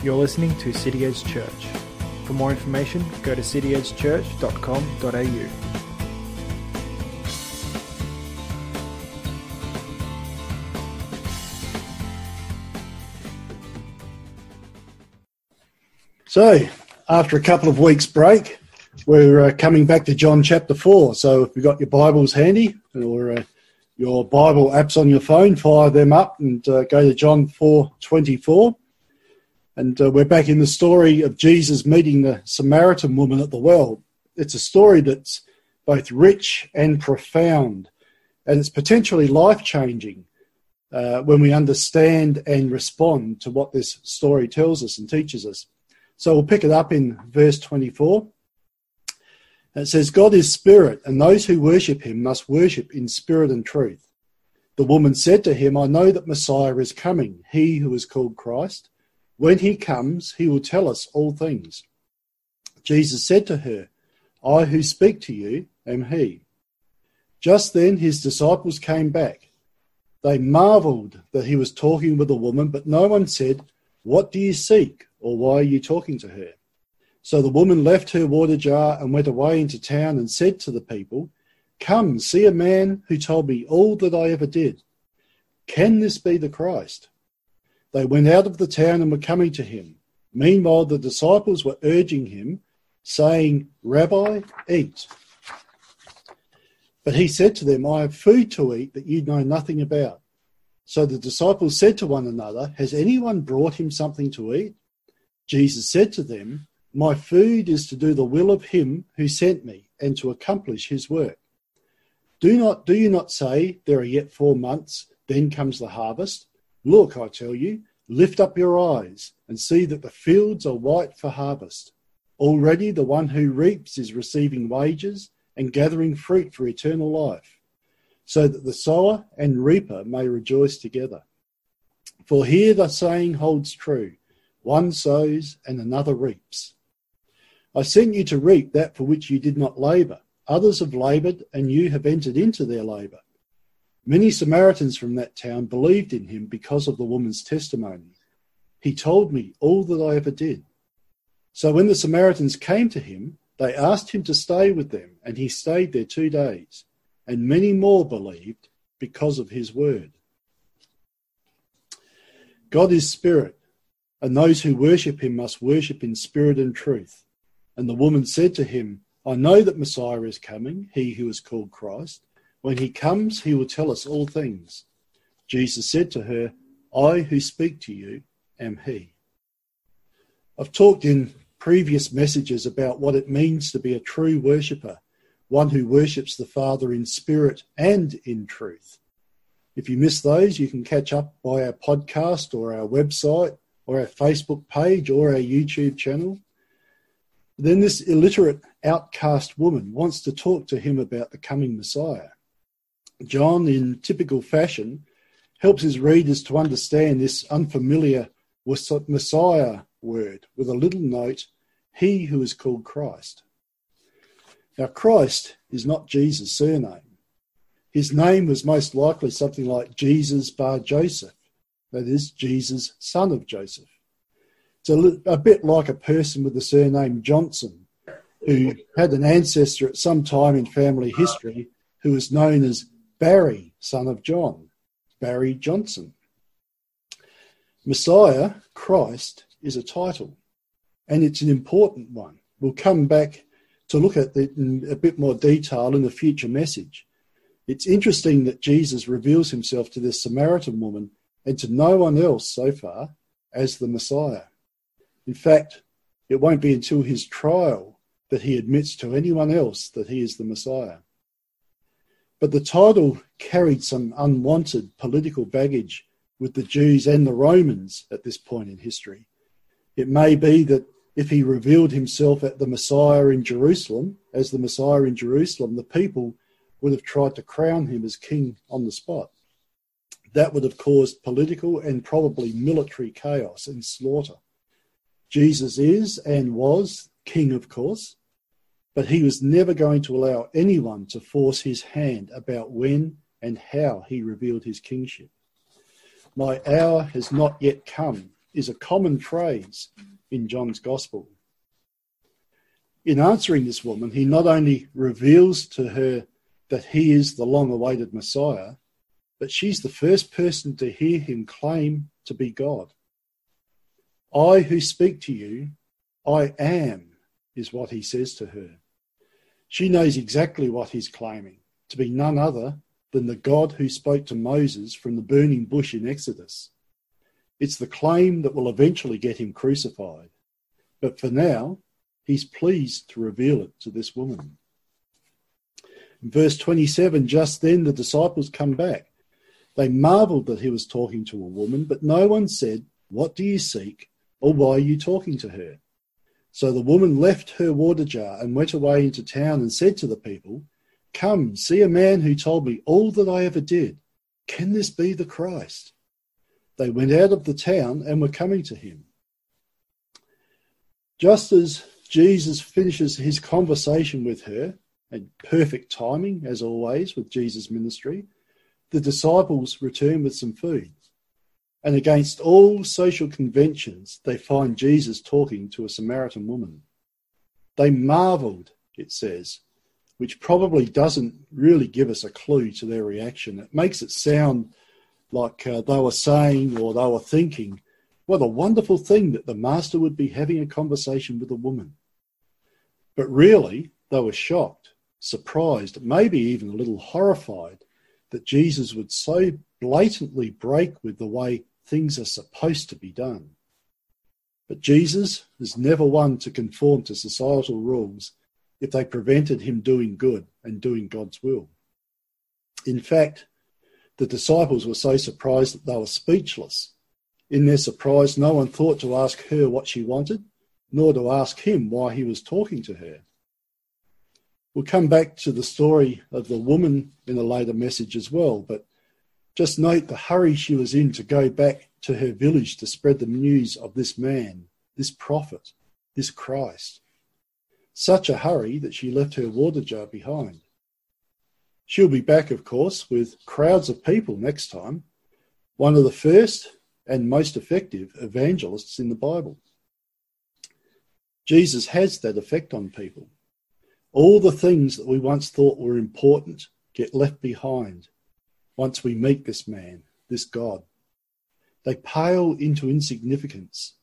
You're listening to City Edge Church. For more information, go to cityedgechurch.com.au. So, after a couple of weeks' break, we're uh, coming back to John chapter 4. So, if you've got your Bibles handy or uh, your Bible apps on your phone, fire them up and uh, go to John 4 24. And uh, we're back in the story of Jesus meeting the Samaritan woman at the well. It's a story that's both rich and profound, and it's potentially life changing uh, when we understand and respond to what this story tells us and teaches us. So we'll pick it up in verse 24. It says, God is spirit, and those who worship him must worship in spirit and truth. The woman said to him, I know that Messiah is coming, he who is called Christ. When he comes, he will tell us all things. Jesus said to her, I who speak to you am he. Just then his disciples came back. They marveled that he was talking with a woman, but no one said, What do you seek, or why are you talking to her? So the woman left her water jar and went away into town and said to the people, Come, see a man who told me all that I ever did. Can this be the Christ? They went out of the town and were coming to him. Meanwhile, the disciples were urging him, saying, Rabbi, eat. But he said to them, I have food to eat that you know nothing about. So the disciples said to one another, Has anyone brought him something to eat? Jesus said to them, My food is to do the will of him who sent me and to accomplish his work. Do not do you not say, There are yet four months, then comes the harvest? Look, I tell you, lift up your eyes and see that the fields are white for harvest. Already the one who reaps is receiving wages and gathering fruit for eternal life, so that the sower and reaper may rejoice together. For here the saying holds true one sows and another reaps. I sent you to reap that for which you did not labour. Others have laboured, and you have entered into their labour. Many Samaritans from that town believed in him because of the woman's testimony. He told me all that I ever did. So when the Samaritans came to him, they asked him to stay with them, and he stayed there two days. And many more believed because of his word. God is spirit, and those who worship him must worship in spirit and truth. And the woman said to him, I know that Messiah is coming, he who is called Christ. When he comes, he will tell us all things. Jesus said to her, I who speak to you am he. I've talked in previous messages about what it means to be a true worshipper, one who worships the Father in spirit and in truth. If you miss those, you can catch up by our podcast or our website or our Facebook page or our YouTube channel. Then this illiterate outcast woman wants to talk to him about the coming Messiah. John, in typical fashion, helps his readers to understand this unfamiliar Messiah word with a little note, he who is called Christ. Now, Christ is not Jesus' surname. His name was most likely something like Jesus bar Joseph, that is, Jesus, son of Joseph. It's a, a bit like a person with the surname Johnson, who had an ancestor at some time in family history who was known as Barry, son of John, Barry Johnson. Messiah, Christ, is a title, and it's an important one. We'll come back to look at it in a bit more detail in the future message. It's interesting that Jesus reveals himself to this Samaritan woman and to no one else so far as the Messiah. In fact, it won't be until his trial that he admits to anyone else that he is the Messiah. But the title carried some unwanted political baggage with the Jews and the Romans at this point in history. It may be that if he revealed himself at the Messiah in Jerusalem, as the Messiah in Jerusalem, the people would have tried to crown him as king on the spot. That would have caused political and probably military chaos and slaughter. Jesus is and was king, of course, but he was never going to allow anyone to force his hand about when and how he revealed his kingship. My hour has not yet come is a common phrase in John's Gospel. In answering this woman, he not only reveals to her that he is the long awaited Messiah, but she's the first person to hear him claim to be God. I who speak to you, I am, is what he says to her. She knows exactly what he's claiming to be none other than the God who spoke to Moses from the burning bush in Exodus. It's the claim that will eventually get him crucified. But for now, he's pleased to reveal it to this woman. In verse 27, just then the disciples come back. They marveled that he was talking to a woman, but no one said, What do you seek? or why are you talking to her? So the woman left her water jar and went away into town and said to the people, Come, see a man who told me all that I ever did. Can this be the Christ? They went out of the town and were coming to him. Just as Jesus finishes his conversation with her, and perfect timing, as always, with Jesus' ministry, the disciples return with some food. And against all social conventions, they find Jesus talking to a Samaritan woman. They marveled, it says, which probably doesn't really give us a clue to their reaction. It makes it sound like uh, they were saying or they were thinking, what a wonderful thing that the master would be having a conversation with a woman. But really, they were shocked, surprised, maybe even a little horrified that Jesus would so blatantly break with the way things are supposed to be done. But Jesus is never one to conform to societal rules if they prevented him doing good and doing God's will. In fact, the disciples were so surprised that they were speechless. In their surprise, no one thought to ask her what she wanted, nor to ask him why he was talking to her. We'll come back to the story of the woman in a later message as well, but just note the hurry she was in to go back to her village to spread the news of this man, this prophet, this Christ. Such a hurry that she left her water jar behind. She'll be back, of course, with crowds of people next time, one of the first and most effective evangelists in the Bible. Jesus has that effect on people. All the things that we once thought were important get left behind once we meet this man, this God. They pale into insignificance.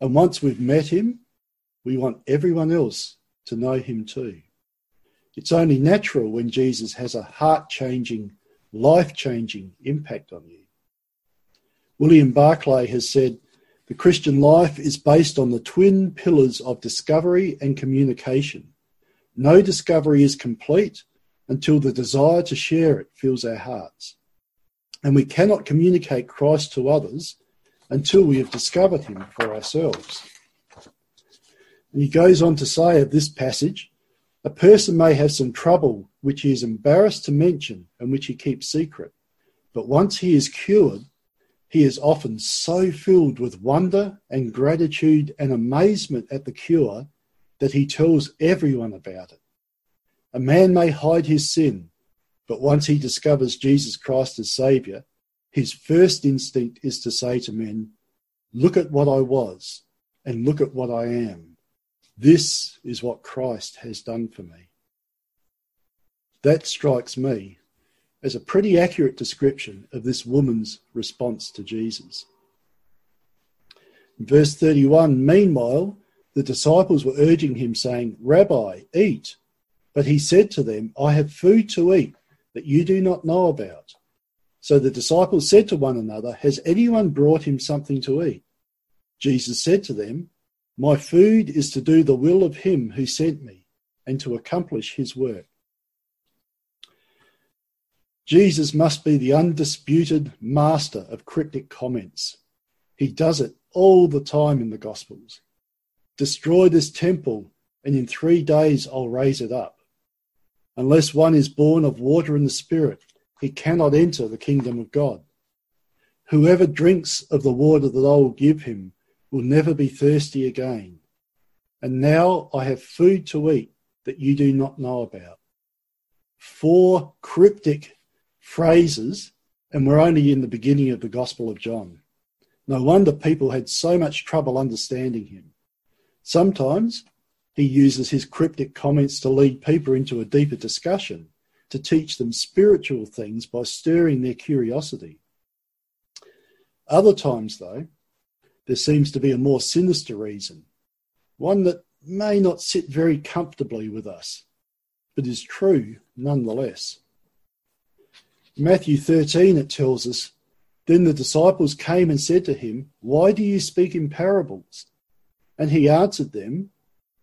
And once we've met him, we want everyone else to know him too. It's only natural when Jesus has a heart changing, life changing impact on you. William Barclay has said the Christian life is based on the twin pillars of discovery and communication. No discovery is complete until the desire to share it fills our hearts. And we cannot communicate Christ to others until we have discovered him for ourselves. And he goes on to say of this passage a person may have some trouble which he is embarrassed to mention and which he keeps secret. But once he is cured, he is often so filled with wonder and gratitude and amazement at the cure that he tells everyone about it. A man may hide his sin, but once he discovers Jesus Christ as Saviour, his first instinct is to say to men, Look at what I was, and look at what I am. This is what Christ has done for me. That strikes me as a pretty accurate description of this woman's response to Jesus. In verse 31 Meanwhile, the disciples were urging him, saying, Rabbi, eat. But he said to them, I have food to eat that you do not know about. So the disciples said to one another, Has anyone brought him something to eat? Jesus said to them, My food is to do the will of him who sent me and to accomplish his work. Jesus must be the undisputed master of cryptic comments. He does it all the time in the Gospels. Destroy this temple, and in three days I'll raise it up. Unless one is born of water and the Spirit, he cannot enter the kingdom of God. Whoever drinks of the water that I will give him will never be thirsty again. And now I have food to eat that you do not know about. Four cryptic phrases, and we're only in the beginning of the Gospel of John. No wonder people had so much trouble understanding him. Sometimes he uses his cryptic comments to lead people into a deeper discussion, to teach them spiritual things by stirring their curiosity. Other times, though, there seems to be a more sinister reason, one that may not sit very comfortably with us, but is true nonetheless. In Matthew 13, it tells us Then the disciples came and said to him, Why do you speak in parables? And he answered them,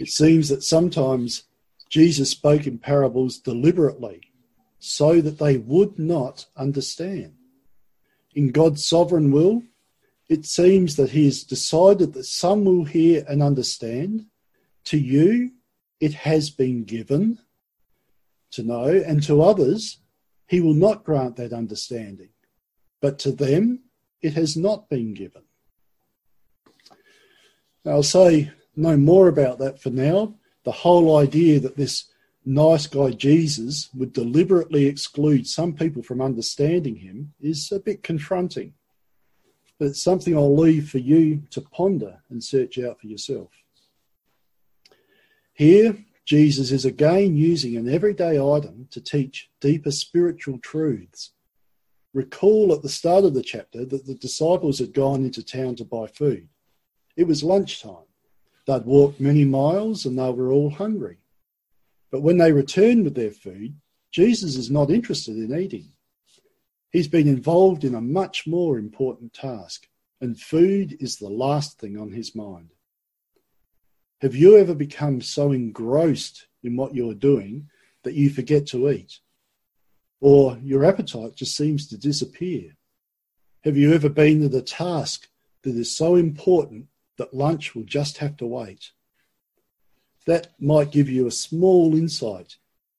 It seems that sometimes Jesus spoke in parables deliberately so that they would not understand. In God's sovereign will, it seems that He has decided that some will hear and understand. To you, it has been given to know, and to others, He will not grant that understanding. But to them, it has not been given. Now, I'll say no more about that for now. The whole idea that this nice guy Jesus would deliberately exclude some people from understanding him is a bit confronting. But it's something I'll leave for you to ponder and search out for yourself. Here, Jesus is again using an everyday item to teach deeper spiritual truths. Recall at the start of the chapter that the disciples had gone into town to buy food. It was lunchtime. They'd walked many miles and they were all hungry. But when they return with their food, Jesus is not interested in eating. He's been involved in a much more important task, and food is the last thing on his mind. Have you ever become so engrossed in what you're doing that you forget to eat? Or your appetite just seems to disappear? Have you ever been at a task that is so important that lunch will just have to wait. That might give you a small insight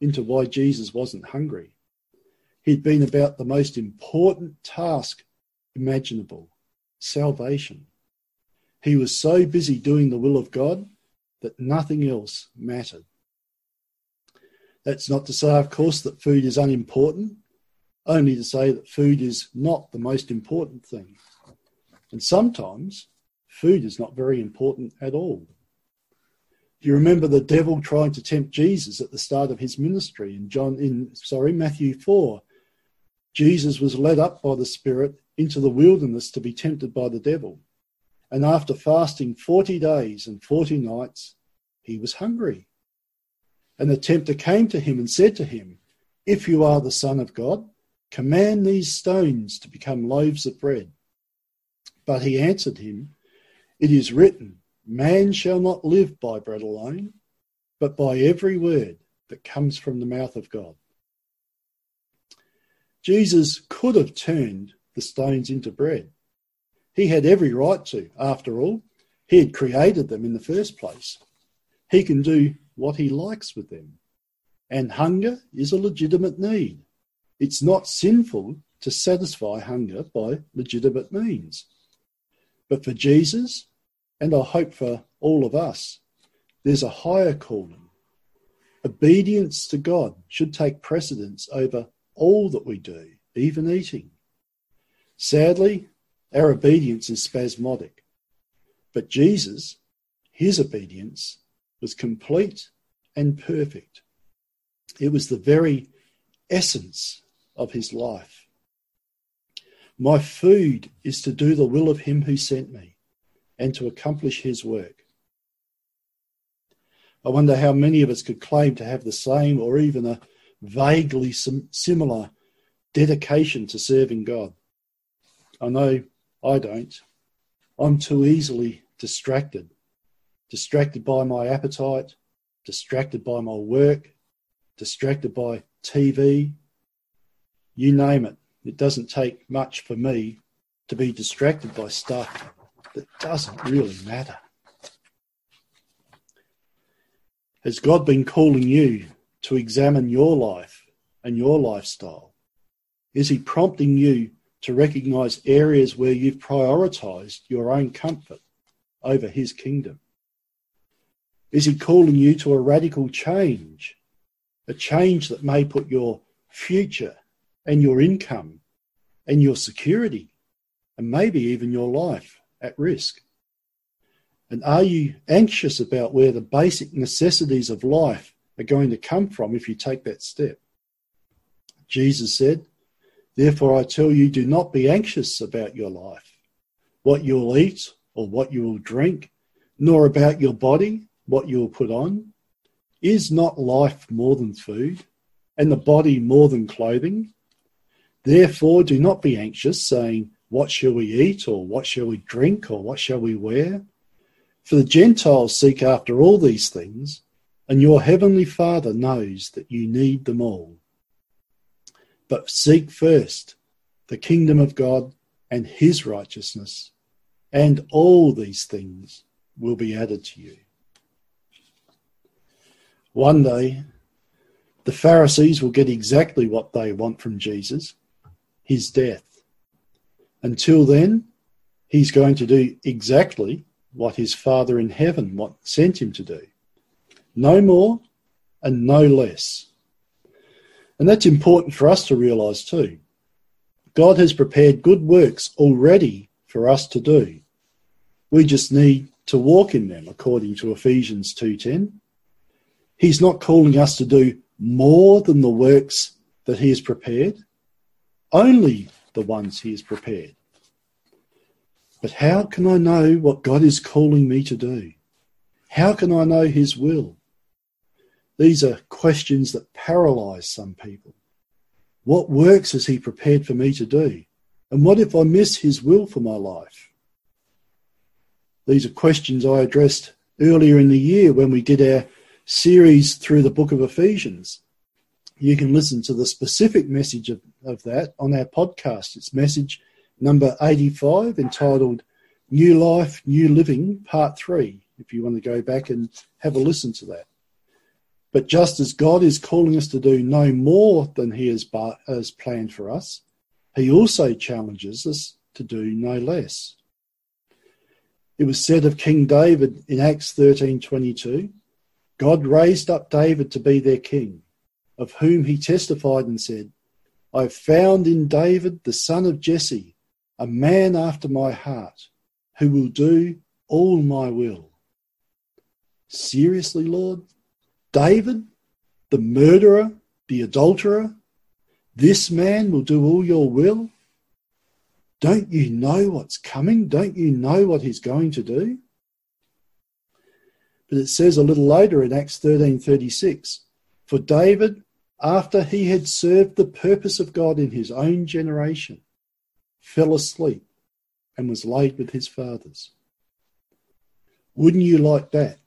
into why Jesus wasn't hungry. He'd been about the most important task imaginable salvation. He was so busy doing the will of God that nothing else mattered. That's not to say, of course, that food is unimportant, only to say that food is not the most important thing. And sometimes food is not very important at all. Do you remember the devil trying to tempt Jesus at the start of his ministry in John in sorry Matthew 4? Jesus was led up by the Spirit into the wilderness to be tempted by the devil. And after fasting 40 days and 40 nights, he was hungry. And the tempter came to him and said to him, If you are the Son of God, command these stones to become loaves of bread. But he answered him, it is written, Man shall not live by bread alone, but by every word that comes from the mouth of God. Jesus could have turned the stones into bread. He had every right to, after all. He had created them in the first place. He can do what he likes with them. And hunger is a legitimate need. It's not sinful to satisfy hunger by legitimate means. But for Jesus, and I hope for all of us, there's a higher calling. Obedience to God should take precedence over all that we do, even eating. Sadly, our obedience is spasmodic. But Jesus, his obedience, was complete and perfect. It was the very essence of his life. My food is to do the will of him who sent me and to accomplish his work. I wonder how many of us could claim to have the same or even a vaguely similar dedication to serving God. I know I don't. I'm too easily distracted. Distracted by my appetite, distracted by my work, distracted by TV. You name it. It doesn't take much for me to be distracted by stuff that doesn't really matter. Has God been calling you to examine your life and your lifestyle? Is He prompting you to recognize areas where you've prioritized your own comfort over His kingdom? Is He calling you to a radical change? A change that may put your future and your income and your security and maybe even your life at risk? And are you anxious about where the basic necessities of life are going to come from if you take that step? Jesus said, Therefore I tell you, do not be anxious about your life, what you'll eat or what you will drink, nor about your body, what you will put on. Is not life more than food, and the body more than clothing? Therefore do not be anxious, saying, What shall we eat, or what shall we drink, or what shall we wear? For the Gentiles seek after all these things, and your heavenly Father knows that you need them all. But seek first the kingdom of God and his righteousness, and all these things will be added to you. One day, the Pharisees will get exactly what they want from Jesus his death. Until then, he's going to do exactly what his Father in heaven sent him to do. No more and no less. And that's important for us to realize too. God has prepared good works already for us to do. We just need to walk in them according to Ephesians 2:10. He's not calling us to do more than the works that he has prepared, only the ones he has prepared. But how can I know what God is calling me to do? How can I know His will? These are questions that paralyze some people. What works has He prepared for me to do? And what if I miss His will for my life? These are questions I addressed earlier in the year when we did our series through the book of Ephesians. You can listen to the specific message of, of that on our podcast. It's message number 85 entitled New Life, New Living, Part 3, if you want to go back and have a listen to that. But just as God is calling us to do no more than He has, has planned for us, He also challenges us to do no less. It was said of King David in Acts 13:22, God raised up David to be their king, of whom he testified and said, I found in David the son of Jesse a man after my heart who will do all my will. Seriously, Lord? David, the murderer, the adulterer, this man will do all your will? Don't you know what's coming? Don't you know what he's going to do? But it says a little later in Acts 13:36, for David, after he had served the purpose of God in his own generation, fell asleep, and was laid with his fathers. Wouldn't you like that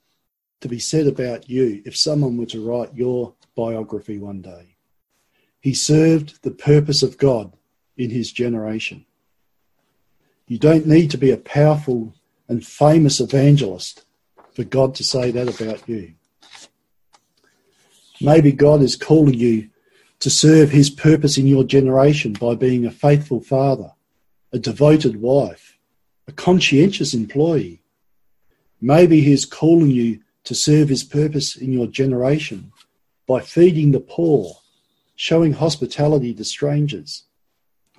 to be said about you if someone were to write your biography one day? He served the purpose of God in his generation. You don't need to be a powerful and famous evangelist for God to say that about you. Maybe God is calling you to serve his purpose in your generation by being a faithful father a devoted wife, a conscientious employee. Maybe He's calling you to serve His purpose in your generation by feeding the poor, showing hospitality to strangers,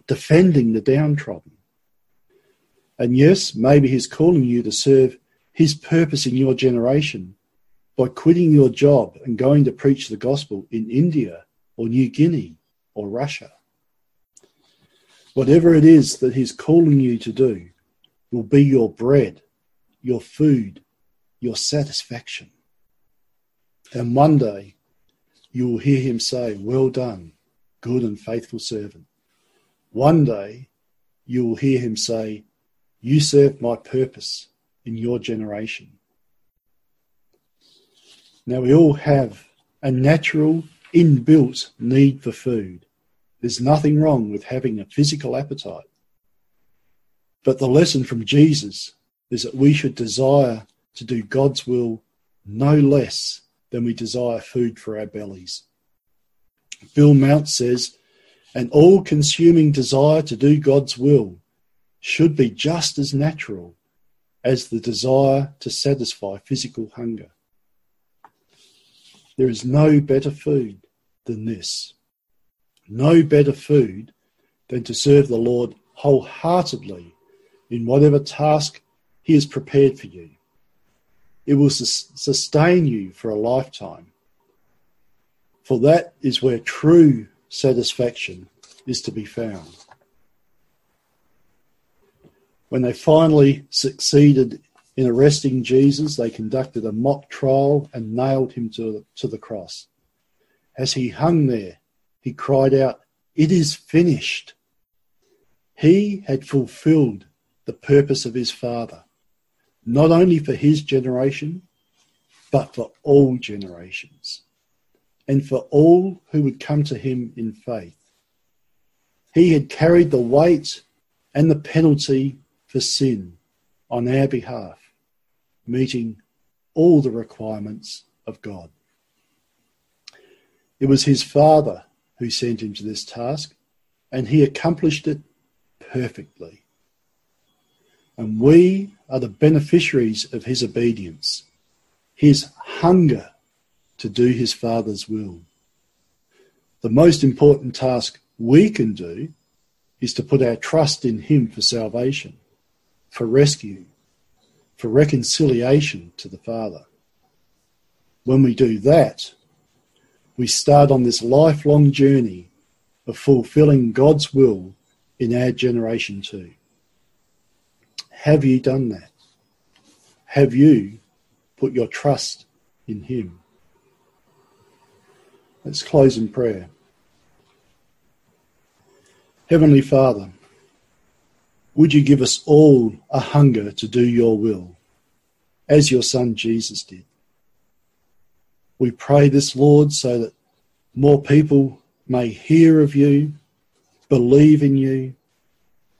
defending the downtrodden. And yes, maybe He's calling you to serve His purpose in your generation by quitting your job and going to preach the gospel in India or New Guinea or Russia. Whatever it is that He's calling you to do will be your bread your food, your satisfaction. And one day you will hear him say, Well done, good and faithful servant. One day you will hear him say, You served my purpose in your generation. Now, we all have a natural, inbuilt need for food. There's nothing wrong with having a physical appetite. But the lesson from Jesus is that we should desire to do God's will no less than we desire food for our bellies. Bill Mount says, an all consuming desire to do God's will should be just as natural as the desire to satisfy physical hunger. There is no better food than this. No better food than to serve the Lord wholeheartedly in whatever task He has prepared for you. It will sustain you for a lifetime. For that is where true satisfaction is to be found. When they finally succeeded in arresting Jesus, they conducted a mock trial and nailed him to, to the cross. As he hung there, he cried out, It is finished. He had fulfilled the purpose of his Father, not only for his generation, but for all generations, and for all who would come to him in faith. He had carried the weight and the penalty for sin on our behalf, meeting all the requirements of God. It was his Father who sent him to this task, and he accomplished it perfectly. And we are the beneficiaries of his obedience, his hunger to do his Father's will. The most important task we can do is to put our trust in him for salvation, for rescue, for reconciliation to the Father. When we do that, we start on this lifelong journey of fulfilling God's will in our generation too. Have you done that? Have you put your trust in Him? Let's close in prayer. Heavenly Father, would you give us all a hunger to do your will, as your Son Jesus did? We pray this, Lord, so that more people may hear of you, believe in you,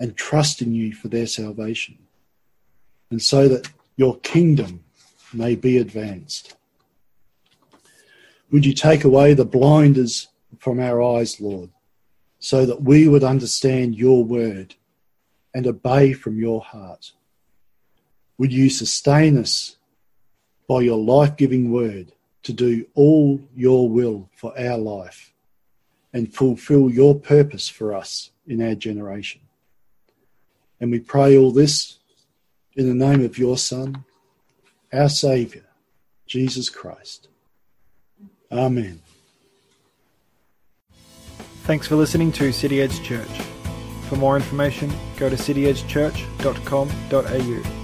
and trust in you for their salvation, and so that your kingdom may be advanced. Would you take away the blinders from our eyes, Lord, so that we would understand your word and obey from your heart. Would you sustain us by your life giving word to do all your will for our life and fulfill your purpose for us in our generation? And we pray all this in the name of your Son, our Saviour, Jesus Christ. Amen. Thanks for listening to City Edge Church. For more information, go to cityedgechurch.com.au.